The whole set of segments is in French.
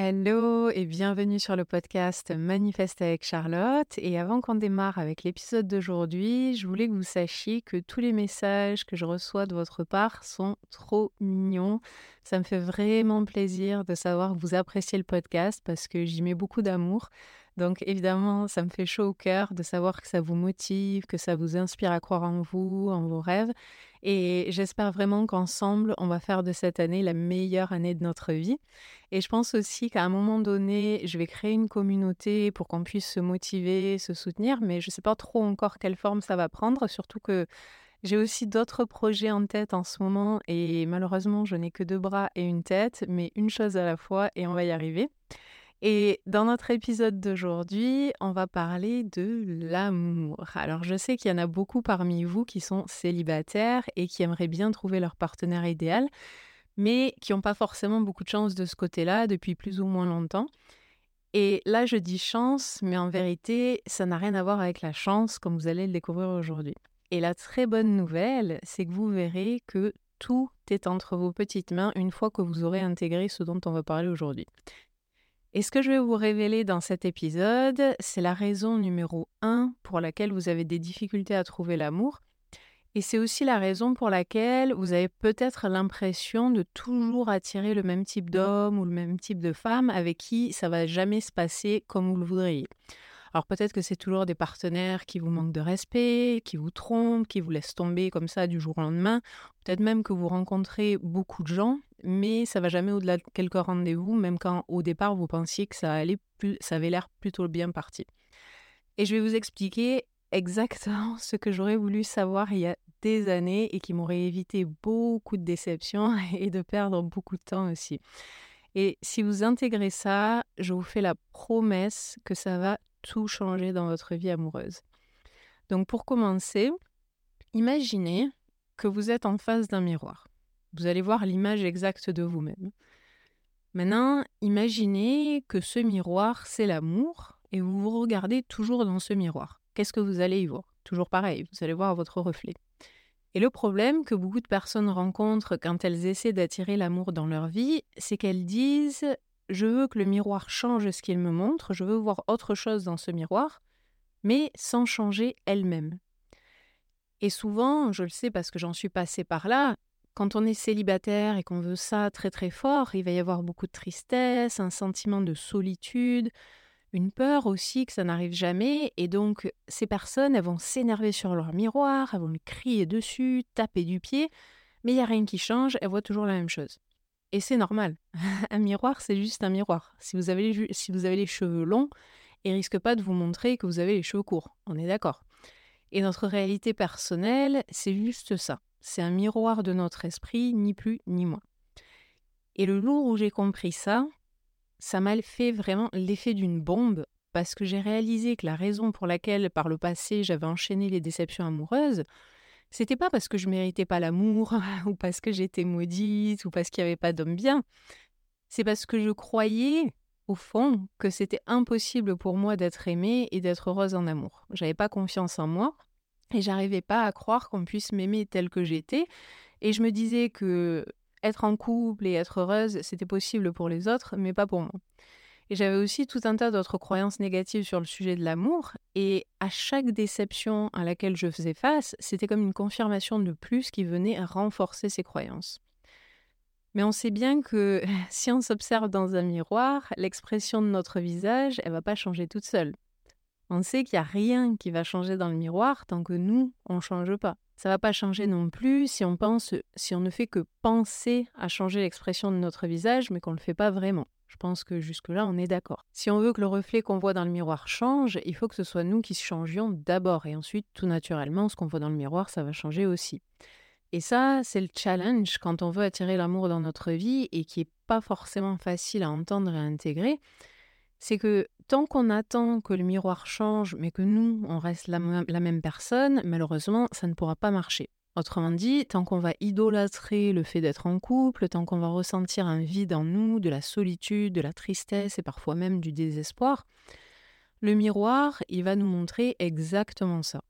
Hello et bienvenue sur le podcast Manifeste avec Charlotte. Et avant qu'on démarre avec l'épisode d'aujourd'hui, je voulais que vous sachiez que tous les messages que je reçois de votre part sont trop mignons. Ça me fait vraiment plaisir de savoir que vous appréciez le podcast parce que j'y mets beaucoup d'amour. Donc évidemment, ça me fait chaud au cœur de savoir que ça vous motive, que ça vous inspire à croire en vous, en vos rêves. Et j'espère vraiment qu'ensemble, on va faire de cette année la meilleure année de notre vie. Et je pense aussi qu'à un moment donné, je vais créer une communauté pour qu'on puisse se motiver, se soutenir, mais je ne sais pas trop encore quelle forme ça va prendre, surtout que j'ai aussi d'autres projets en tête en ce moment et malheureusement, je n'ai que deux bras et une tête, mais une chose à la fois et on va y arriver. Et dans notre épisode d'aujourd'hui, on va parler de l'amour. Alors je sais qu'il y en a beaucoup parmi vous qui sont célibataires et qui aimeraient bien trouver leur partenaire idéal, mais qui n'ont pas forcément beaucoup de chance de ce côté-là depuis plus ou moins longtemps. Et là, je dis chance, mais en vérité, ça n'a rien à voir avec la chance, comme vous allez le découvrir aujourd'hui. Et la très bonne nouvelle, c'est que vous verrez que tout est entre vos petites mains une fois que vous aurez intégré ce dont on va parler aujourd'hui. Et ce que je vais vous révéler dans cet épisode, c'est la raison numéro 1 pour laquelle vous avez des difficultés à trouver l'amour. Et c'est aussi la raison pour laquelle vous avez peut-être l'impression de toujours attirer le même type d'homme ou le même type de femme avec qui ça va jamais se passer comme vous le voudriez. Alors peut-être que c'est toujours des partenaires qui vous manquent de respect, qui vous trompent, qui vous laissent tomber comme ça du jour au lendemain. Peut-être même que vous rencontrez beaucoup de gens, mais ça va jamais au-delà de quelques rendez-vous, même quand au départ vous pensiez que ça allait plus, ça avait l'air plutôt bien parti. Et je vais vous expliquer exactement ce que j'aurais voulu savoir il y a des années et qui m'aurait évité beaucoup de déceptions et de perdre beaucoup de temps aussi. Et si vous intégrez ça, je vous fais la promesse que ça va tout changer dans votre vie amoureuse. Donc pour commencer, imaginez que vous êtes en face d'un miroir. Vous allez voir l'image exacte de vous-même. Maintenant, imaginez que ce miroir, c'est l'amour et vous vous regardez toujours dans ce miroir. Qu'est-ce que vous allez y voir? Toujours pareil, vous allez voir votre reflet. Et le problème que beaucoup de personnes rencontrent quand elles essaient d'attirer l'amour dans leur vie, c'est qu'elles disent je veux que le miroir change ce qu'il me montre, je veux voir autre chose dans ce miroir, mais sans changer elle-même. Et souvent, je le sais parce que j'en suis passée par là, quand on est célibataire et qu'on veut ça très très fort, il va y avoir beaucoup de tristesse, un sentiment de solitude, une peur aussi que ça n'arrive jamais, et donc ces personnes, elles vont s'énerver sur leur miroir, elles vont lui crier dessus, taper du pied, mais il n'y a rien qui change, elles voient toujours la même chose. Et c'est normal. un miroir, c'est juste un miroir. Si vous, avez, si vous avez les cheveux longs, il risque pas de vous montrer que vous avez les cheveux courts. On est d'accord. Et notre réalité personnelle, c'est juste ça. C'est un miroir de notre esprit, ni plus ni moins. Et le jour où j'ai compris ça, ça m'a fait vraiment l'effet d'une bombe parce que j'ai réalisé que la raison pour laquelle par le passé j'avais enchaîné les déceptions amoureuses, c'était pas parce que je méritais pas l'amour, ou parce que j'étais maudite, ou parce qu'il n'y avait pas d'homme bien. C'est parce que je croyais, au fond, que c'était impossible pour moi d'être aimée et d'être heureuse en amour. J'avais pas confiance en moi, et j'arrivais pas à croire qu'on puisse m'aimer telle que j'étais. Et je me disais que être en couple et être heureuse, c'était possible pour les autres, mais pas pour moi. Et j'avais aussi tout un tas d'autres croyances négatives sur le sujet de l'amour. Et à chaque déception à laquelle je faisais face, c'était comme une confirmation de plus qui venait renforcer ces croyances. Mais on sait bien que si on s'observe dans un miroir, l'expression de notre visage, elle va pas changer toute seule. On sait qu'il n'y a rien qui va changer dans le miroir tant que nous, on ne change pas. Ça va pas changer non plus si on pense, si on ne fait que penser à changer l'expression de notre visage, mais qu'on ne le fait pas vraiment. Je pense que jusque-là, on est d'accord. Si on veut que le reflet qu'on voit dans le miroir change, il faut que ce soit nous qui changions d'abord. Et ensuite, tout naturellement, ce qu'on voit dans le miroir, ça va changer aussi. Et ça, c'est le challenge quand on veut attirer l'amour dans notre vie et qui n'est pas forcément facile à entendre et à intégrer. C'est que tant qu'on attend que le miroir change, mais que nous, on reste la même personne, malheureusement, ça ne pourra pas marcher. Autrement dit, tant qu'on va idolâtrer le fait d'être en couple, tant qu'on va ressentir un vide en nous, de la solitude, de la tristesse et parfois même du désespoir, le miroir, il va nous montrer exactement ça.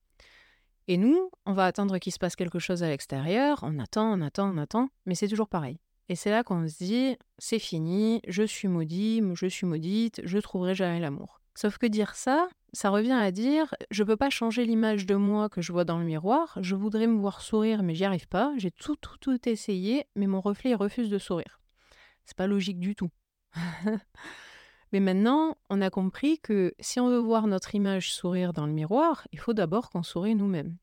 Et nous, on va attendre qu'il se passe quelque chose à l'extérieur, on attend, on attend, on attend, mais c'est toujours pareil. Et c'est là qu'on se dit, c'est fini, je suis maudit, je suis maudite, je trouverai jamais l'amour. Sauf que dire ça, ça revient à dire, je peux pas changer l'image de moi que je vois dans le miroir, je voudrais me voir sourire mais j'y arrive pas, j'ai tout, tout, tout essayé, mais mon reflet refuse de sourire. C'est pas logique du tout. mais maintenant, on a compris que si on veut voir notre image sourire dans le miroir, il faut d'abord qu'on sourit nous-mêmes.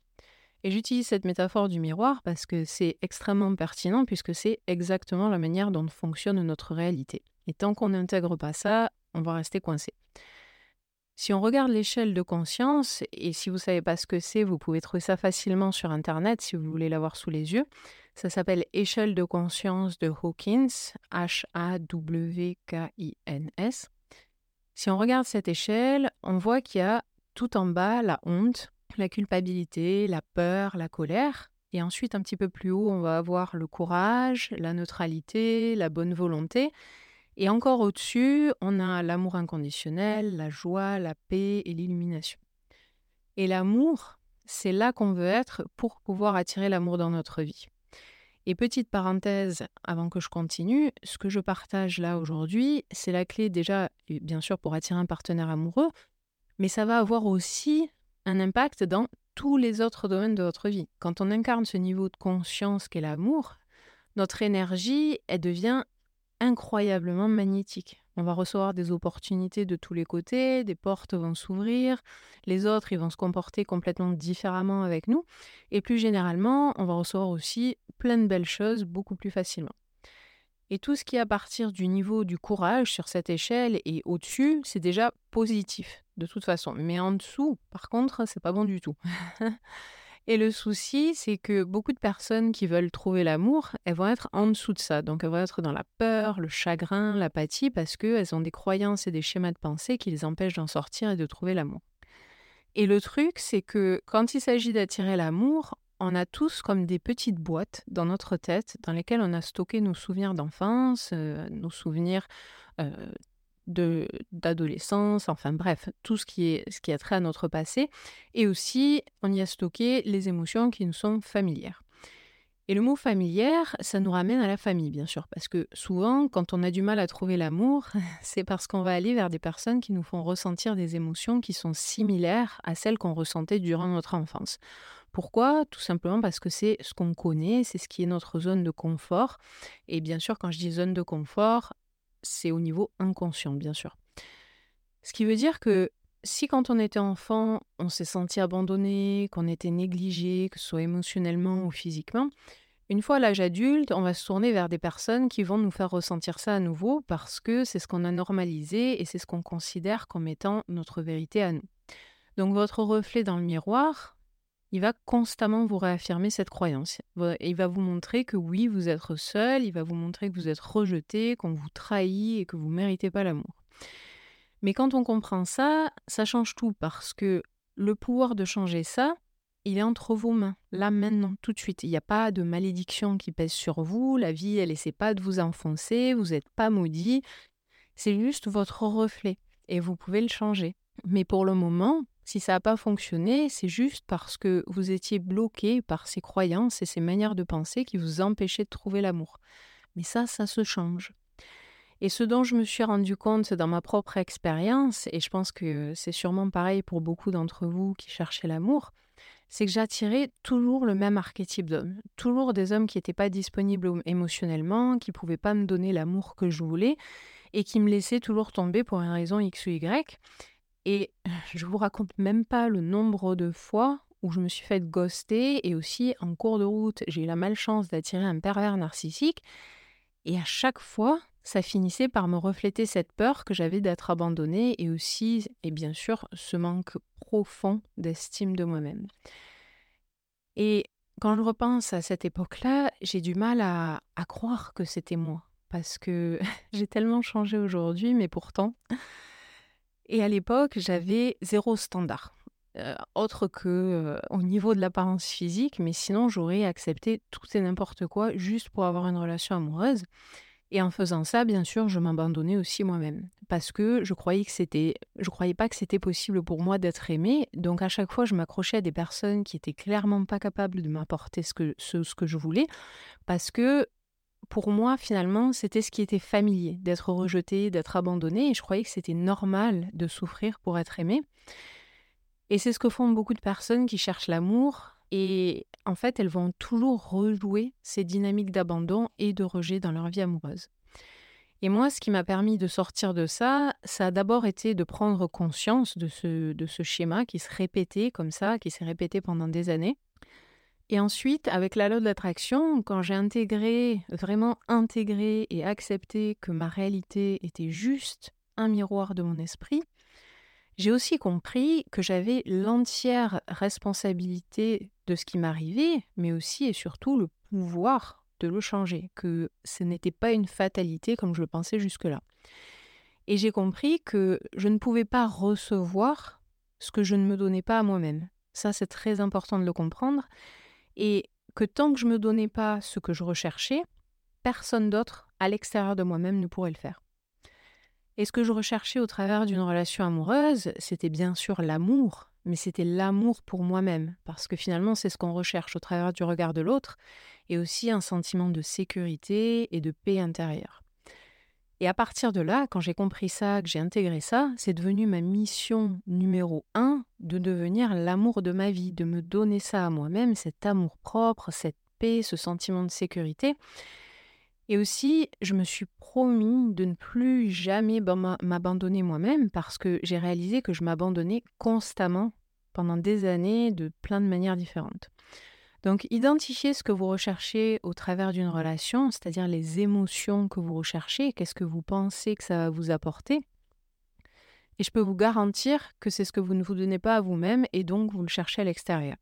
Et j'utilise cette métaphore du miroir parce que c'est extrêmement pertinent puisque c'est exactement la manière dont fonctionne notre réalité. Et tant qu'on n'intègre pas ça, on va rester coincé. Si on regarde l'échelle de conscience, et si vous ne savez pas ce que c'est, vous pouvez trouver ça facilement sur Internet si vous voulez l'avoir sous les yeux. Ça s'appelle échelle de conscience de Hawkins, H-A-W-K-I-N-S. Si on regarde cette échelle, on voit qu'il y a tout en bas la honte, la culpabilité, la peur, la colère. Et ensuite, un petit peu plus haut, on va avoir le courage, la neutralité, la bonne volonté. Et encore au-dessus, on a l'amour inconditionnel, la joie, la paix et l'illumination. Et l'amour, c'est là qu'on veut être pour pouvoir attirer l'amour dans notre vie. Et petite parenthèse, avant que je continue, ce que je partage là aujourd'hui, c'est la clé déjà, bien sûr, pour attirer un partenaire amoureux, mais ça va avoir aussi un impact dans tous les autres domaines de votre vie. Quand on incarne ce niveau de conscience qu'est l'amour, notre énergie, elle devient incroyablement magnétique. On va recevoir des opportunités de tous les côtés, des portes vont s'ouvrir, les autres, ils vont se comporter complètement différemment avec nous, et plus généralement, on va recevoir aussi plein de belles choses beaucoup plus facilement. Et tout ce qui est à partir du niveau du courage sur cette échelle et au-dessus, c'est déjà positif de toute façon. Mais en dessous, par contre, c'est pas bon du tout. et le souci, c'est que beaucoup de personnes qui veulent trouver l'amour, elles vont être en dessous de ça. Donc elles vont être dans la peur, le chagrin, l'apathie, parce qu'elles ont des croyances et des schémas de pensée qui les empêchent d'en sortir et de trouver l'amour. Et le truc, c'est que quand il s'agit d'attirer l'amour, on a tous comme des petites boîtes dans notre tête dans lesquelles on a stocké nos souvenirs d'enfance, euh, nos souvenirs euh, d'adolescence, enfin bref, tout ce qui, est, ce qui a trait à notre passé. Et aussi, on y a stocké les émotions qui nous sont familières. Et le mot familière, ça nous ramène à la famille, bien sûr, parce que souvent, quand on a du mal à trouver l'amour, c'est parce qu'on va aller vers des personnes qui nous font ressentir des émotions qui sont similaires à celles qu'on ressentait durant notre enfance. Pourquoi? Tout simplement parce que c'est ce qu'on connaît, c'est ce qui est notre zone de confort. Et bien sûr, quand je dis zone de confort, c'est au niveau inconscient, bien sûr. Ce qui veut dire que si quand on était enfant, on s'est senti abandonné, qu'on était négligé, que ce soit émotionnellement ou physiquement, une fois à l'âge adulte, on va se tourner vers des personnes qui vont nous faire ressentir ça à nouveau parce que c'est ce qu'on a normalisé et c'est ce qu'on considère comme étant notre vérité à nous. Donc votre reflet dans le miroir, il va constamment vous réaffirmer cette croyance. Il va vous montrer que oui, vous êtes seul, il va vous montrer que vous êtes rejeté, qu'on vous trahit et que vous ne méritez pas l'amour. Mais quand on comprend ça, ça change tout parce que le pouvoir de changer ça, il est entre vos mains, là maintenant, tout de suite. Il n'y a pas de malédiction qui pèse sur vous, la vie, elle essaie pas de vous enfoncer, vous n'êtes pas maudit, c'est juste votre reflet et vous pouvez le changer. Mais pour le moment, si ça n'a pas fonctionné, c'est juste parce que vous étiez bloqué par ces croyances et ces manières de penser qui vous empêchaient de trouver l'amour. Mais ça, ça se change. Et ce dont je me suis rendu compte dans ma propre expérience, et je pense que c'est sûrement pareil pour beaucoup d'entre vous qui cherchaient l'amour, c'est que j'attirais toujours le même archétype d'homme. Toujours des hommes qui n'étaient pas disponibles émotionnellement, qui ne pouvaient pas me donner l'amour que je voulais, et qui me laissaient toujours tomber pour une raison X ou Y. Et je vous raconte même pas le nombre de fois où je me suis fait ghoster et aussi en cours de route, j'ai eu la malchance d'attirer un pervers narcissique. Et à chaque fois, ça finissait par me refléter cette peur que j'avais d'être abandonnée et aussi, et bien sûr, ce manque profond d'estime de moi-même. Et quand je repense à cette époque-là, j'ai du mal à croire que c'était moi. Parce que j'ai tellement changé aujourd'hui, mais pourtant, et à l'époque, j'avais zéro standard. Euh, autre que euh, au niveau de l'apparence physique, mais sinon j'aurais accepté tout et n'importe quoi juste pour avoir une relation amoureuse. Et en faisant ça, bien sûr, je m'abandonnais aussi moi-même parce que je croyais que c'était, je croyais pas que c'était possible pour moi d'être aimée. Donc à chaque fois, je m'accrochais à des personnes qui étaient clairement pas capables de m'apporter ce que ce que je voulais parce que pour moi, finalement, c'était ce qui était familier, d'être rejeté, d'être abandonné, et je croyais que c'était normal de souffrir pour être aimé. Et c'est ce que font beaucoup de personnes qui cherchent l'amour, et en fait, elles vont toujours rejouer ces dynamiques d'abandon et de rejet dans leur vie amoureuse. Et moi, ce qui m'a permis de sortir de ça, ça a d'abord été de prendre conscience de ce, de ce schéma qui se répétait comme ça, qui s'est répété pendant des années. Et ensuite, avec la loi de l'attraction, quand j'ai intégré, vraiment intégré et accepté que ma réalité était juste un miroir de mon esprit, j'ai aussi compris que j'avais l'entière responsabilité de ce qui m'arrivait, mais aussi et surtout le pouvoir de le changer, que ce n'était pas une fatalité comme je le pensais jusque-là. Et j'ai compris que je ne pouvais pas recevoir ce que je ne me donnais pas à moi-même. Ça, c'est très important de le comprendre. Et que tant que je ne me donnais pas ce que je recherchais, personne d'autre à l'extérieur de moi-même ne pourrait le faire. Et ce que je recherchais au travers d'une relation amoureuse, c'était bien sûr l'amour, mais c'était l'amour pour moi-même, parce que finalement c'est ce qu'on recherche au travers du regard de l'autre, et aussi un sentiment de sécurité et de paix intérieure. Et à partir de là, quand j'ai compris ça, que j'ai intégré ça, c'est devenu ma mission numéro un de devenir l'amour de ma vie, de me donner ça à moi-même, cet amour propre, cette paix, ce sentiment de sécurité. Et aussi, je me suis promis de ne plus jamais m'abandonner moi-même parce que j'ai réalisé que je m'abandonnais constamment pendant des années de plein de manières différentes. Donc, identifiez ce que vous recherchez au travers d'une relation, c'est-à-dire les émotions que vous recherchez, qu'est-ce que vous pensez que ça va vous apporter. Et je peux vous garantir que c'est ce que vous ne vous donnez pas à vous-même et donc vous le cherchez à l'extérieur.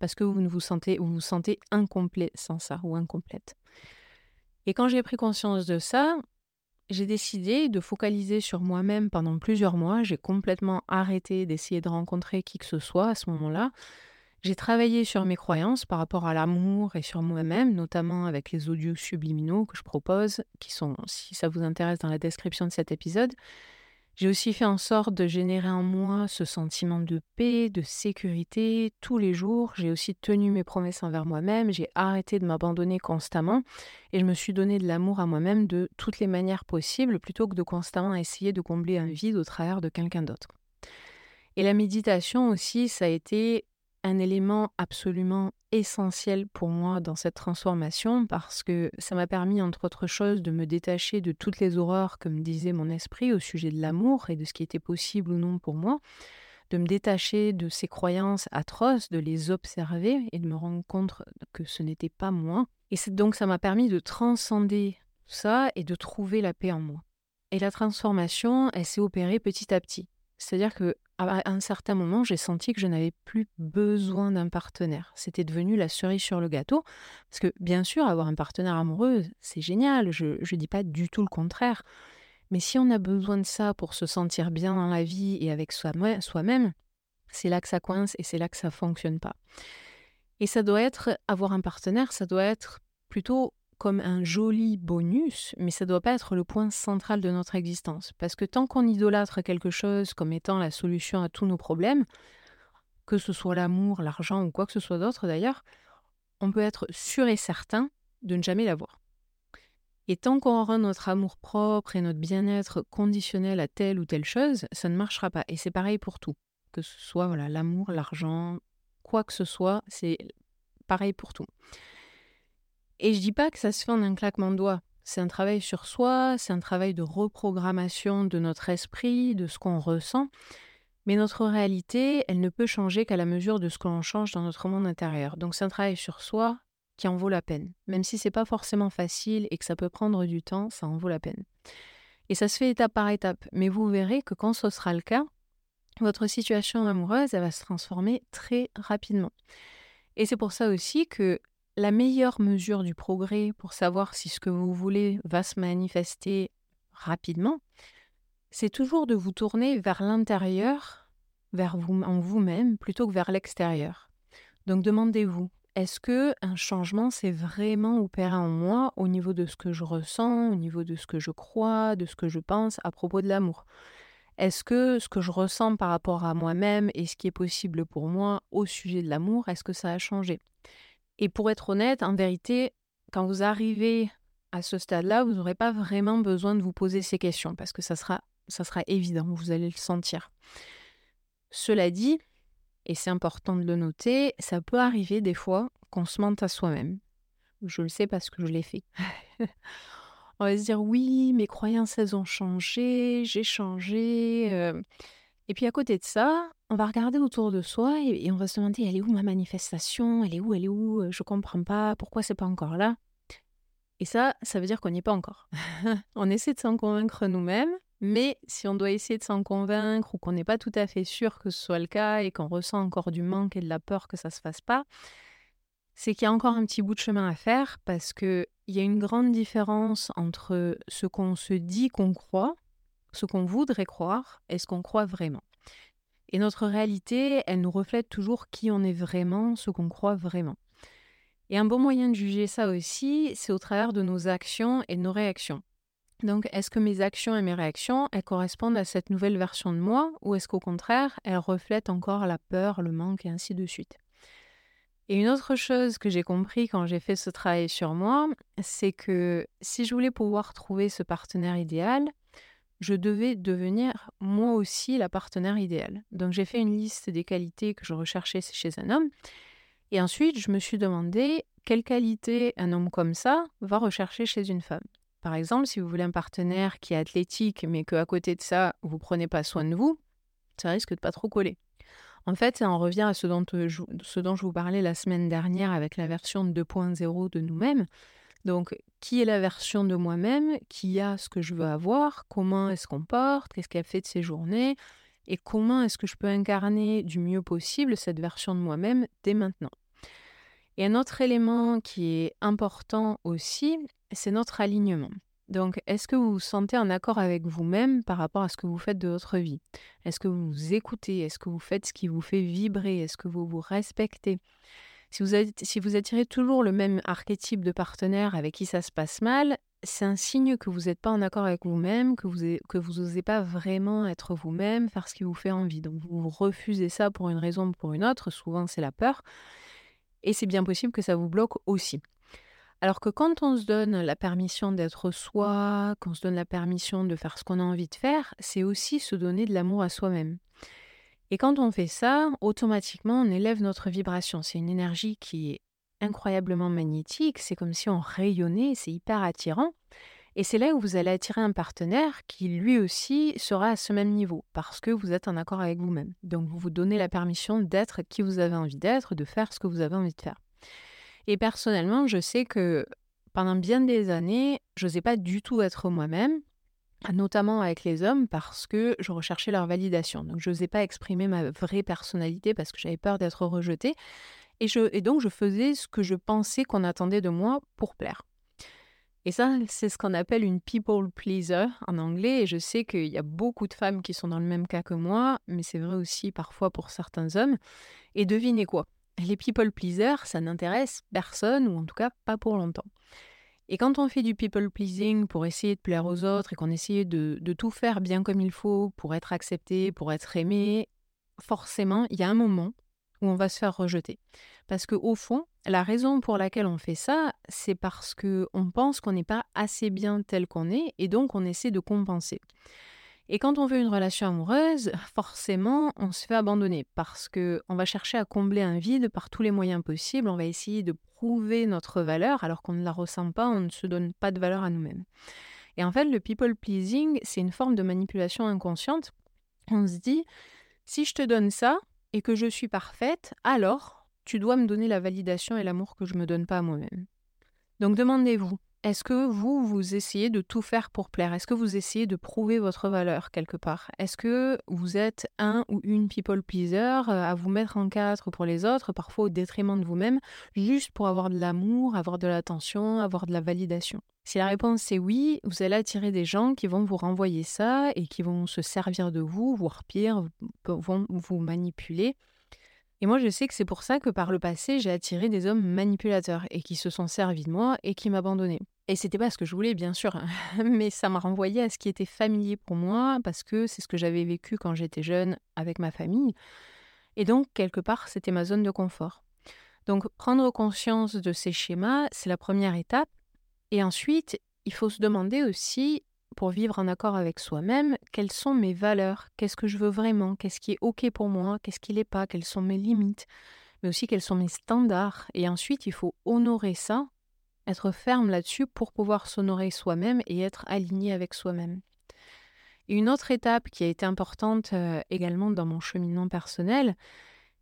Parce que vous ne vous sentez, vous vous sentez incomplet sans ça ou incomplète. Et quand j'ai pris conscience de ça, j'ai décidé de focaliser sur moi-même pendant plusieurs mois. J'ai complètement arrêté d'essayer de rencontrer qui que ce soit à ce moment-là. J'ai travaillé sur mes croyances par rapport à l'amour et sur moi-même, notamment avec les audios subliminaux que je propose, qui sont, si ça vous intéresse, dans la description de cet épisode. J'ai aussi fait en sorte de générer en moi ce sentiment de paix, de sécurité tous les jours. J'ai aussi tenu mes promesses envers moi-même. J'ai arrêté de m'abandonner constamment et je me suis donné de l'amour à moi-même de toutes les manières possibles plutôt que de constamment essayer de combler un vide au travers de quelqu'un d'autre. Et la méditation aussi, ça a été un élément absolument essentiel pour moi dans cette transformation parce que ça m'a permis, entre autres choses, de me détacher de toutes les horreurs, comme disait mon esprit, au sujet de l'amour et de ce qui était possible ou non pour moi, de me détacher de ces croyances atroces, de les observer et de me rendre compte que ce n'était pas moi. Et donc ça m'a permis de transcender ça et de trouver la paix en moi. Et la transformation, elle s'est opérée petit à petit. C'est-à-dire que à un certain moment, j'ai senti que je n'avais plus besoin d'un partenaire. C'était devenu la cerise sur le gâteau. Parce que, bien sûr, avoir un partenaire amoureux, c'est génial. Je ne dis pas du tout le contraire. Mais si on a besoin de ça pour se sentir bien dans la vie et avec soi-même, c'est là que ça coince et c'est là que ça fonctionne pas. Et ça doit être, avoir un partenaire, ça doit être plutôt comme un joli bonus, mais ça ne doit pas être le point central de notre existence. Parce que tant qu'on idolâtre quelque chose comme étant la solution à tous nos problèmes, que ce soit l'amour, l'argent ou quoi que ce soit d'autre d'ailleurs, on peut être sûr et certain de ne jamais l'avoir. Et tant qu'on aura notre amour propre et notre bien-être conditionnel à telle ou telle chose, ça ne marchera pas. Et c'est pareil pour tout. Que ce soit voilà, l'amour, l'argent, quoi que ce soit, c'est pareil pour tout. Et je dis pas que ça se fait en un claquement de doigts. C'est un travail sur soi, c'est un travail de reprogrammation de notre esprit, de ce qu'on ressent. Mais notre réalité, elle ne peut changer qu'à la mesure de ce que l'on change dans notre monde intérieur. Donc c'est un travail sur soi qui en vaut la peine. Même si c'est pas forcément facile et que ça peut prendre du temps, ça en vaut la peine. Et ça se fait étape par étape. Mais vous verrez que quand ce sera le cas, votre situation amoureuse, elle va se transformer très rapidement. Et c'est pour ça aussi que la meilleure mesure du progrès pour savoir si ce que vous voulez va se manifester rapidement, c'est toujours de vous tourner vers l'intérieur, vers vous en vous-même, plutôt que vers l'extérieur. Donc demandez-vous, est-ce que un changement s'est vraiment opéré en moi au niveau de ce que je ressens, au niveau de ce que je crois, de ce que je pense à propos de l'amour? Est-ce que ce que je ressens par rapport à moi-même et ce qui est possible pour moi au sujet de l'amour, est-ce que ça a changé? Et pour être honnête, en vérité, quand vous arrivez à ce stade-là, vous n'aurez pas vraiment besoin de vous poser ces questions parce que ça sera, ça sera évident, vous allez le sentir. Cela dit, et c'est important de le noter, ça peut arriver des fois qu'on se mente à soi-même. Je le sais parce que je l'ai fait. on va se dire oui, mes croyances, elles ont changé, j'ai changé. Euh. Et puis à côté de ça, on va regarder autour de soi et, on va se demander elle est où ma manifestation? Elle est où? Elle est où? Je comprends pas. Pourquoi c'est pas encore là? Et ça, ça veut dire qu'on n'y est pas encore. on essaie de s'en convaincre nous-mêmes, mais si on doit essayer de s'en convaincre ou qu'on n'est pas tout à fait sûr que ce soit le cas et qu'on ressent encore du manque et de la peur que ça se fasse pas, c'est qu'il y a encore un petit bout de chemin à faire parce qu'il y a une grande différence entre ce qu'on se dit qu'on croit, ce qu'on voudrait croire et ce qu'on croit vraiment. Et notre réalité, elle nous reflète toujours qui on est vraiment, ce qu'on croit vraiment. Et un bon moyen de juger ça aussi, c'est au travers de nos actions et de nos réactions. Donc, est-ce que mes actions et mes réactions, elles correspondent à cette nouvelle version de moi ou est-ce qu'au contraire, elles reflètent encore la peur, le manque et ainsi de suite? Et une autre chose que j'ai compris quand j'ai fait ce travail sur moi, c'est que si je voulais pouvoir trouver ce partenaire idéal, je devais devenir moi aussi la partenaire idéale. Donc j'ai fait une liste des qualités que je recherchais chez un homme. Et ensuite, je me suis demandé quelle qualité un homme comme ça va rechercher chez une femme. Par exemple, si vous voulez un partenaire qui est athlétique, mais qu'à côté de ça, vous prenez pas soin de vous, ça risque de pas trop coller. En fait, ça en revient à ce dont, euh, je, ce dont je vous parlais la semaine dernière avec la version 2.0 de nous-mêmes. Donc, qui est la version de moi-même, qui a ce que je veux avoir, comment elle se comporte, qu'est-ce qu'elle fait de ses journées, et comment est-ce que je peux incarner du mieux possible cette version de moi-même dès maintenant? Et un autre élément qui est important aussi, c'est notre alignement. Donc, est-ce que vous vous sentez en accord avec vous-même par rapport à ce que vous faites de votre vie? Est-ce que vous vous écoutez? Est-ce que vous faites ce qui vous fait vibrer? Est-ce que vous vous respectez? Si vous, attirez toujours le même archétype de partenaire avec qui ça se passe mal, c'est un signe que vous n'êtes pas en accord avec vous-même, que vous que vous n'osez pas vraiment être vous-même, faire ce qui vous fait envie. Donc vous refusez ça pour une raison ou pour une autre, souvent c'est la peur, et c'est bien possible que ça vous bloque aussi. Alors que quand on se donne la permission d'être soi, qu'on se donne la permission de faire ce qu'on a envie de faire, c'est aussi se donner de l'amour à soi-même. Et quand on fait ça, automatiquement, on élève notre vibration. C'est une énergie qui est incroyablement magnétique, c'est comme si on rayonnait, c'est hyper attirant. Et c'est là où vous allez attirer un partenaire qui lui aussi sera à ce même niveau, parce que vous êtes en accord avec vous-même. Donc vous vous donnez la permission d'être qui vous avez envie d'être, de faire ce que vous avez envie de faire. Et personnellement, je sais que pendant bien des années, je n'osais pas du tout être moi-même, notamment avec les hommes, parce que je recherchais leur validation. Donc, je n'osais pas exprimer ma vraie personnalité parce que j'avais peur d'être rejetée. Et, et donc, je faisais ce que je pensais qu'on attendait de moi pour plaire. Et ça, c'est ce qu'on appelle une people pleaser en anglais. Et je sais qu'il y a beaucoup de femmes qui sont dans le même cas que moi, mais c'est vrai aussi parfois pour certains hommes. Et devinez quoi? Les people pleasers, ça n'intéresse personne, ou en tout cas pas pour longtemps. Et quand on fait du people pleasing pour essayer de plaire aux autres et qu'on essaye de, tout faire bien comme il faut pour être accepté, pour être aimé, forcément, il y a un moment où on va se faire rejeter. Parce que au fond, la raison pour laquelle on fait ça, c'est parce qu'on pense qu'on n'est pas assez bien tel qu'on est et donc on essaie de compenser. Et quand on veut une relation amoureuse, forcément, on se fait abandonner parce que on va chercher à combler un vide par tous les moyens possibles. On va essayer de prouver notre valeur alors qu'on ne la ressent pas, on ne se donne pas de valeur à nous-mêmes. Et en fait, le people pleasing, c'est une forme de manipulation inconsciente. On se dit, si je te donne ça et que je suis parfaite, alors tu dois me donner la validation et l'amour que je me donne pas à moi-même. Donc demandez-vous, est-ce que vous, vous essayez de tout faire pour plaire? Est-ce que vous essayez de prouver votre valeur quelque part? Est-ce que vous êtes un ou une people pleaser euh, à vous mettre en quatre pour les autres, parfois au détriment de vous-même, juste pour avoir de l'amour, avoir de l'attention, avoir de la validation? Si la réponse est oui, vous allez attirer des gens qui vont vous renvoyer ça et qui vont se servir de vous, voire pire, vont vous manipuler et moi, je sais que c'est pour ça que par le passé, j'ai attiré des hommes manipulateurs et qui se sont servis de moi et qui m'abandonnaient. Et c'était pas ce que je voulais, bien sûr, mais ça m'a renvoyé à ce qui était familier pour moi parce que c'est ce que j'avais vécu quand j'étais jeune avec ma famille. Et donc, quelque part, c'était ma zone de confort. Donc, prendre conscience de ces schémas, c'est la première étape. Et ensuite, il faut se demander aussi, pour vivre en accord avec soi-même, quelles sont mes valeurs, qu'est-ce que je veux vraiment, qu'est-ce qui est OK pour moi, qu'est-ce qui l'est pas, quelles sont mes limites, mais aussi quels sont mes standards? Et ensuite, il faut honorer ça, être ferme là-dessus pour pouvoir s'honorer soi-même et être aligné avec soi-même. une autre étape qui a été importante euh, également dans mon cheminement personnel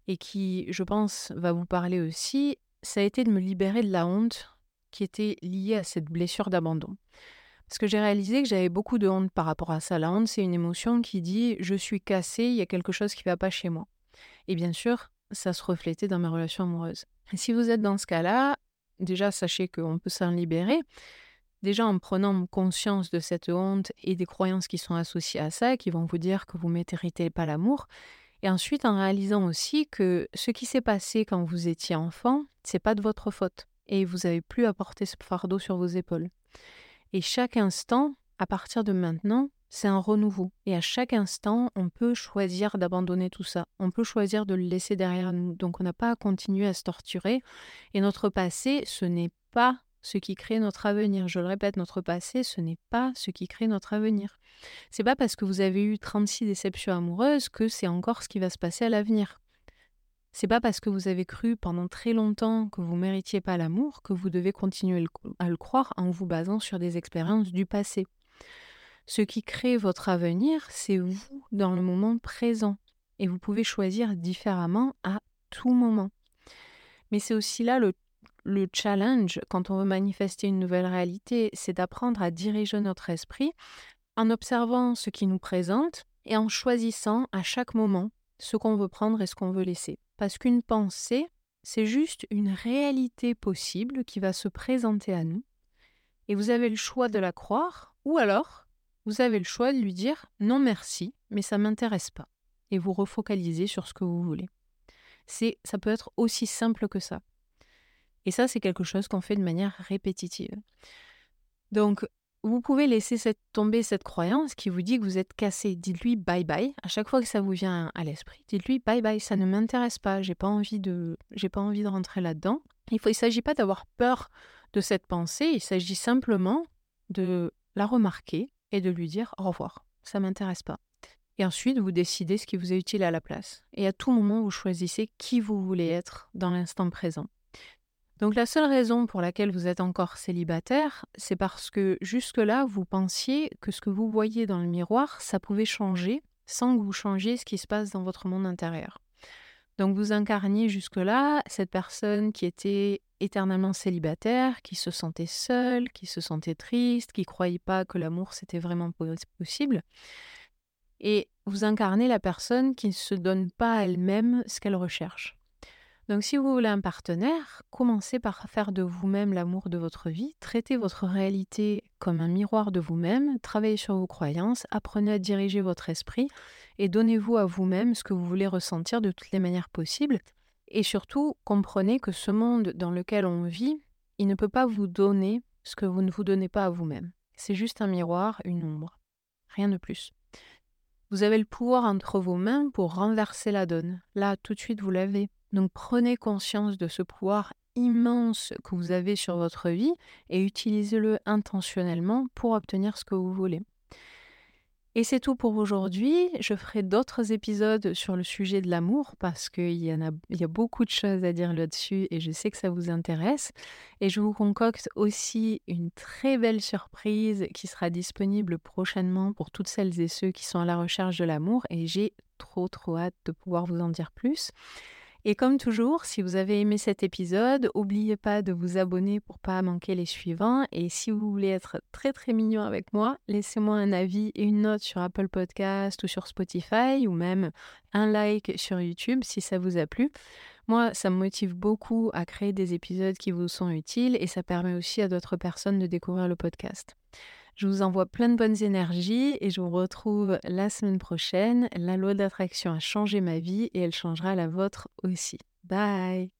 et qui, je pense, va vous parler aussi, ça a été de me libérer de la honte qui était liée à cette blessure d'abandon. Parce que j'ai réalisé que j'avais beaucoup de honte par rapport à ça. La honte, c'est une émotion qui dit je suis cassé, il y a quelque chose qui ne va pas chez moi. Et bien sûr, ça se reflétait dans mes relations amoureuses. Et si vous êtes dans ce cas-là, déjà sachez qu'on peut s'en libérer. Déjà en prenant conscience de cette honte et des croyances qui sont associées à ça, qui vont vous dire que vous ne méritez pas l'amour. Et ensuite en réalisant aussi que ce qui s'est passé quand vous étiez enfant, c'est pas de votre faute. Et vous n'avez plus à porter ce fardeau sur vos épaules. Et chaque instant, à partir de maintenant, c'est un renouveau. Et à chaque instant, on peut choisir d'abandonner tout ça. On peut choisir de le laisser derrière nous. Donc on n'a pas à continuer à se torturer. Et notre passé, ce n'est pas ce qui crée notre avenir. Je le répète, notre passé, ce n'est pas ce qui crée notre avenir. C'est pas parce que vous avez eu 36 déceptions amoureuses que c'est encore ce qui va se passer à l'avenir. C'est pas parce que vous avez cru pendant très longtemps que vous méritiez pas l'amour que vous devez continuer à le croire en vous basant sur des expériences du passé. Ce qui crée votre avenir, c'est vous dans le moment présent. Et vous pouvez choisir différemment à tout moment. Mais c'est aussi là le, le, challenge quand on veut manifester une nouvelle réalité, c'est d'apprendre à diriger notre esprit en observant ce qui nous présente et en choisissant à chaque moment ce qu'on veut prendre et ce qu'on veut laisser. Parce qu'une pensée, c'est juste une réalité possible qui va se présenter à nous. Et vous avez le choix de la croire ou alors vous avez le choix de lui dire non merci, mais ça m'intéresse pas. Et vous refocalisez sur ce que vous voulez. C'est, ça peut être aussi simple que ça. Et ça, c'est quelque chose qu'on fait de manière répétitive. Donc, vous pouvez laisser cette, tomber cette croyance qui vous dit que vous êtes cassé. Dites-lui bye bye. À chaque fois que ça vous vient à l'esprit, dites-lui bye bye. Ça ne m'intéresse pas. J'ai pas envie de, j'ai pas envie de rentrer là-dedans. Il ne s'agit pas d'avoir peur de cette pensée. Il s'agit simplement de la remarquer, et de lui dire au revoir, ça m'intéresse pas. Et ensuite, vous décidez ce qui vous est utile à la place. Et à tout moment, vous choisissez qui vous voulez être dans l'instant présent. Donc la seule raison pour laquelle vous êtes encore célibataire, c'est parce que jusque-là, vous pensiez que ce que vous voyez dans le miroir, ça pouvait changer sans que vous changiez ce qui se passe dans votre monde intérieur. Donc vous incarniez jusque-là cette personne qui était éternellement célibataire, qui se sentait seule, qui se sentait triste, qui croyait pas que l'amour c'était vraiment possible. Et vous incarnez la personne qui ne se donne pas elle-même ce qu'elle recherche. Donc si vous voulez un partenaire, commencez par faire de vous-même l'amour de votre vie, traitez votre réalité comme un miroir de vous-même, travaillez sur vos croyances, apprenez à diriger votre esprit et donnez-vous à vous-même ce que vous voulez ressentir de toutes les manières possibles. Et surtout, comprenez que ce monde dans lequel on vit, il ne peut pas vous donner ce que vous ne vous donnez pas à vous-même. C'est juste un miroir, une ombre. Rien de plus. Vous avez le pouvoir entre vos mains pour renverser la donne. Là, tout de suite, vous l'avez. Donc prenez conscience de ce pouvoir immense que vous avez sur votre vie et utilisez-le intentionnellement pour obtenir ce que vous voulez. Et c'est tout pour aujourd'hui. Je ferai d'autres épisodes sur le sujet de l'amour parce qu'il y, a beaucoup de choses à dire là-dessus et je sais que ça vous intéresse. Et je vous concocte aussi une très belle surprise qui sera disponible prochainement pour toutes celles et ceux qui sont à la recherche de l'amour et j'ai trop trop hâte de pouvoir vous en dire plus. Et comme toujours, si vous avez aimé cet épisode, n'oubliez pas de vous abonner pour pas manquer les suivants. Et si vous voulez être très très mignon avec moi, laissez-moi un avis et une note sur Apple Podcast ou sur Spotify ou même un like sur YouTube si ça vous a plu. Moi, ça me motive beaucoup à créer des épisodes qui vous sont utiles et ça permet aussi à d'autres personnes de découvrir le podcast. Je vous envoie plein de bonnes énergies et je vous retrouve la semaine prochaine. La loi d'attraction a changé ma vie et elle changera la vôtre aussi. Bye